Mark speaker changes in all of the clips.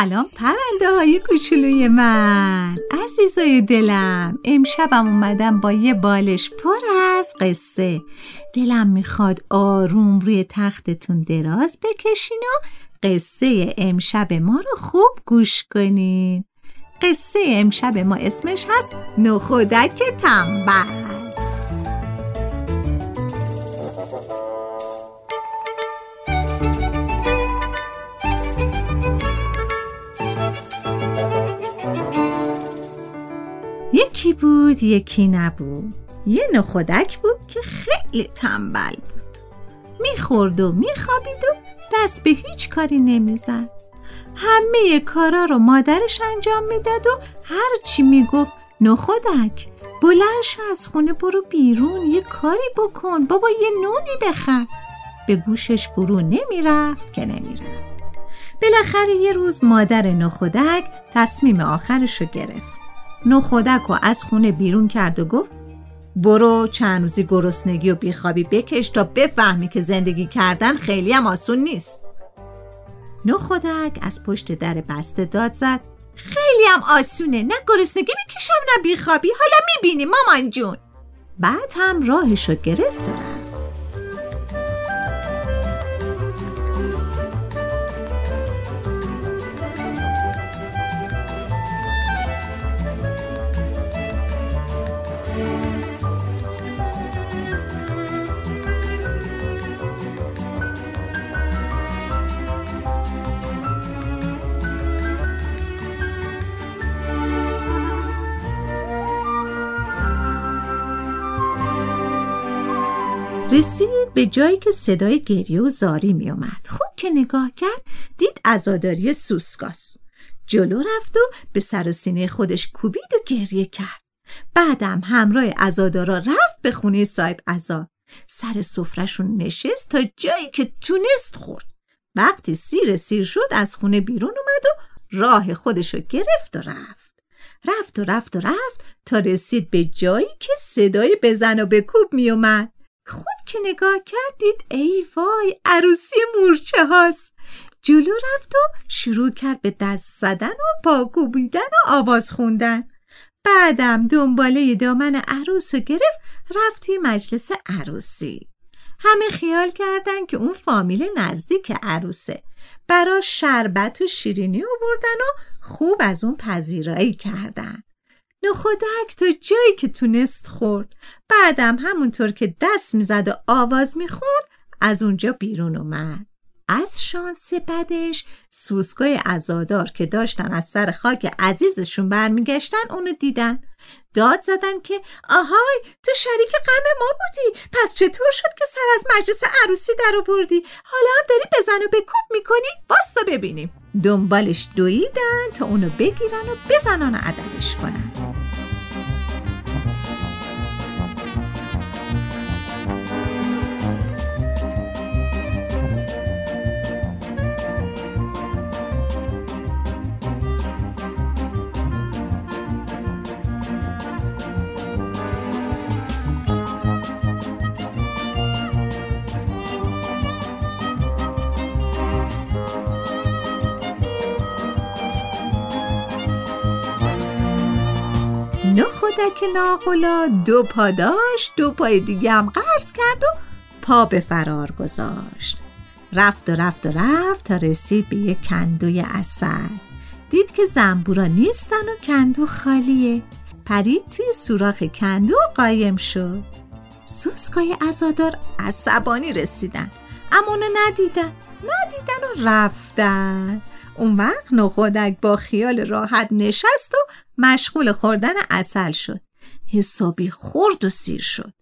Speaker 1: سلام پرنده های کوچولوی من. عزیزای دلم امشبم اومدم با یه بالش پر از قصه. دلم می‌خواد آروم روی تختتون دراز بکشین و قصه امشب ما رو خوب گوش کنین. قصه امشب ما اسمش هست نخودک تنبل یکی بود یکی نبود. یه نخودک بود که خیلی تنبل بود. می‌خورد و میخوابید و دست به هیچ کاری نمی‌زد. همه کارا رو مادرش انجام می‌داد و هر چی می‌گفت نخودک بلند شو از خونه برو بیرون یه کاری بکن بابا یه نونی بخر. به گوشش فرو نمی‌رفت که نمی‌رفت. بالاخره یه روز مادر نخودک تصمیم آخرش رو گرفت. نخودک رو از خونه بیرون کرد و گفت برو چند روزی گرسنگی و بیخوابی بکش تا بفهمی که زندگی کردن خیلی هم آسون نیست. نخودک از پشت در بسته داد زد خیلی هم آسونه نه گرسنگی می‌کشم نه بیخوابی حالا می‌بینی مامان جون. بعد هم راهشو گرفت رسید به جایی که صدای گریه و زاری می اومد. خوب که نگاه کرد دید ازاداری سوسکاس. جلو رفت و به سر سینه خودش کوبید و گریه کرد. بعدم همراه ازادارا رفت به خونه صاحب ازا. سر سفرشون نشست تا جایی که تونست خورد. وقتی سیر سیر شد از خونه بیرون اومد و راه خودشو گرفت و رفت. رفت و رفت و رفت تا رسید به جایی که صدای بزن و بکوب می اومد. خوب که نگاه کردید ای وای عروسی مورچه هاست. جلو رفت و شروع کرد به دست زدن و پاکوبیدن و آواز خوندن. بعدم دنباله دامن عروس رو گرفت رفت توی مجلس عروسی. همه خیال کردن که اون فامیل نزدیک عروسه. برا شربت و شیرینی آوردن و خوب از اون پذیرایی کردن. نخودک تا جایی که تونست خورد. بعدم همونطور که دست می‌زد و آواز می‌خوند از اونجا بیرون اومد. از شانس بدش سوسکای ازادار که داشتن از سر خاک عزیزشون برمیگشتن اونو دیدن. داد زدن که آهای تو شریک غم ما بودی. پس چطور شد که سر از مجلس عروسی در آوردی حالا هم داری بزن و بکوب می‌کنی؟ واستا ببینیم. دنبالش دویدن تا اونو بگیرن و بزنن و عددش کنن. نخودک ناقلا دو پا داشت دو پای دیگه هم قرض کرد و پا به فرار گذاشت. رفت و رفت و رفت تا رسید به یک کندوی اصل دید که زنبورا نیستن و کندو خالیه. پرید توی سوراخ کندو قایم شد. سوسکای ازادار عصبانی رسیدن. اما اونو ندیدن. ندیدن و رفتن. اون وقت نخودک با خیال راحت نشست و مشغول خوردن اصل شد. حسابی خورد و سیر شد.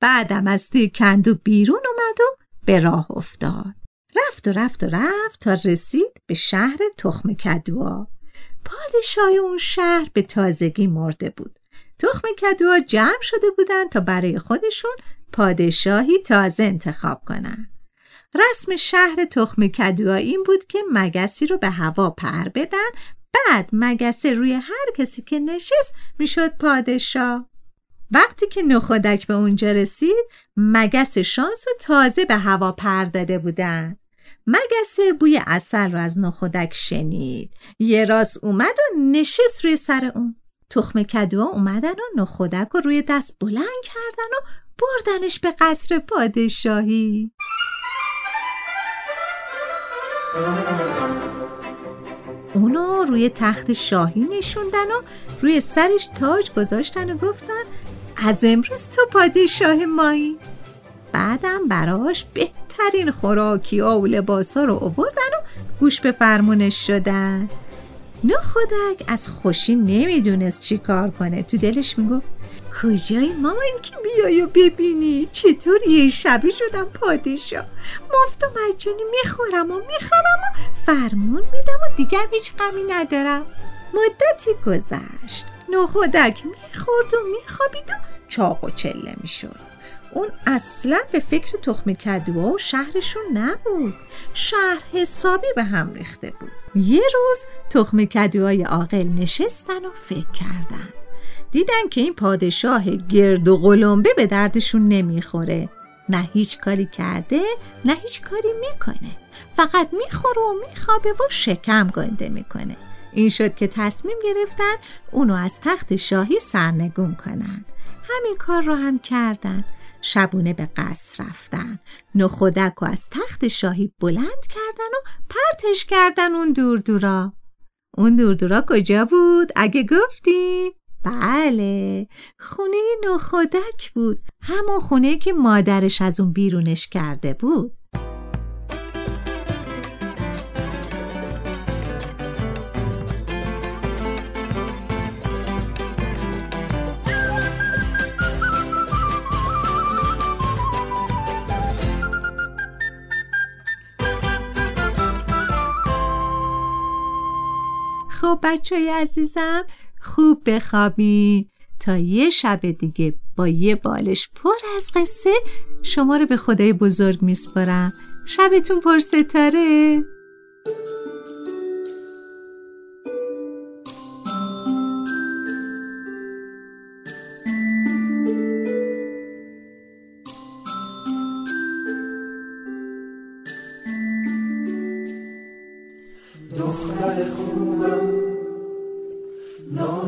Speaker 1: بعدم از توی کندو بیرون اومد و به راه افتاد. رفت و رفت و رفت تا رسید به شهر تخم کدوا. پادشاه اون شهر به تازگی مرده بود. تخم کدوا جمع شده بودن تا برای خودشون پادشاهی تازه انتخاب کنن. رسم شهر تخم کدوا این بود که مگسی رو به هوا پر بدن بعد مگسه روی هر کسی که نشست می‌شد پادشاه. وقتی که نخودک به اونجا رسید مگس شانس و تازه به هوا پر داده بودن. مگسه بوی اصل رو از نخودک شنید. یه راست اومد و نشست روی سر اون. تخم کدوها اومدن و نخودک رو روی دست بلند کردن و بردنش به قصر پادشاهی. اونو روی تخت شاهی نشوندن و روی سرش تاج گذاشتن و گفتن از امروز تو پادشاه مایی. بعدم براش بهترین خوراکی و لباس ها رو آوردن و گوش به فرمونش شدن. نخودک از خوشی نمی‌دونست چی کار کنه. تو دلش می‌گفت کجایی مامان که بیای و ببینی؟ چطور یه شبی شدم پادشاه؟ مفت و مجانی می‌خورم و می‌خرم و فرمون میدم و دیگه هیچ غمی ندارم. مدتی گذشت. نخودک می‌خورد و میخوابید و چاق و چله می‌شد. اون اصلا به فکر تخم کدوها و شهرشون نبود. شهر حسابی به هم ریخته بود. یه روز تخم کدوهای عاقل نشستن و فکر کردن. دیدن که این پادشاه گرد و قلمبه به دردشون نمی‌خوره. نه هیچ کاری کرده نه هیچ کاری می‌کنه. فقط می‌خوره و میخوابه و شکم گنده می‌کنه. این شد که تصمیم گرفتن اونو از تخت شاهی سرنگون کنن. همین کار رو هم کردن. شبونه به قصر رفتن. نخودک و از تخت شاهی بلند کردن و پرتش کردن اون دور دورا اون دور دورا کجا بود؟ اگه گفتیم؟ بله خونه نخودک بود. همون خونه که مادرش از اون بیرونش کرده بود. خب بچه عزیزم خوب بخوابی. تا یه شب دیگه با یه بالش پر از قصه شما رو به خدای بزرگ میسپارم. شبتون پر ستاره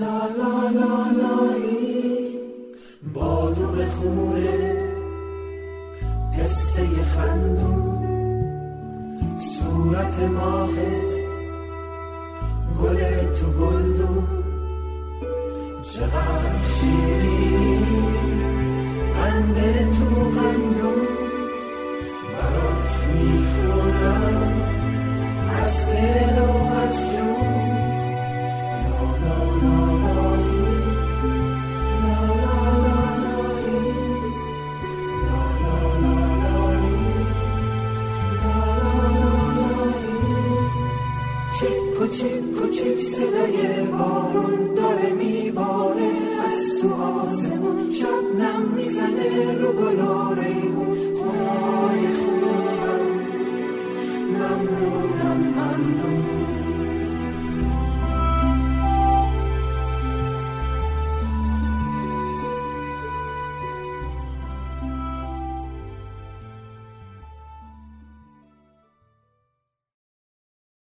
Speaker 2: لا لا لا لایی به خوره پسته خندون صورت ماهت گل تو گلدون چقدر شیرین قند تو قندون برات می‌خورم از دل و از جون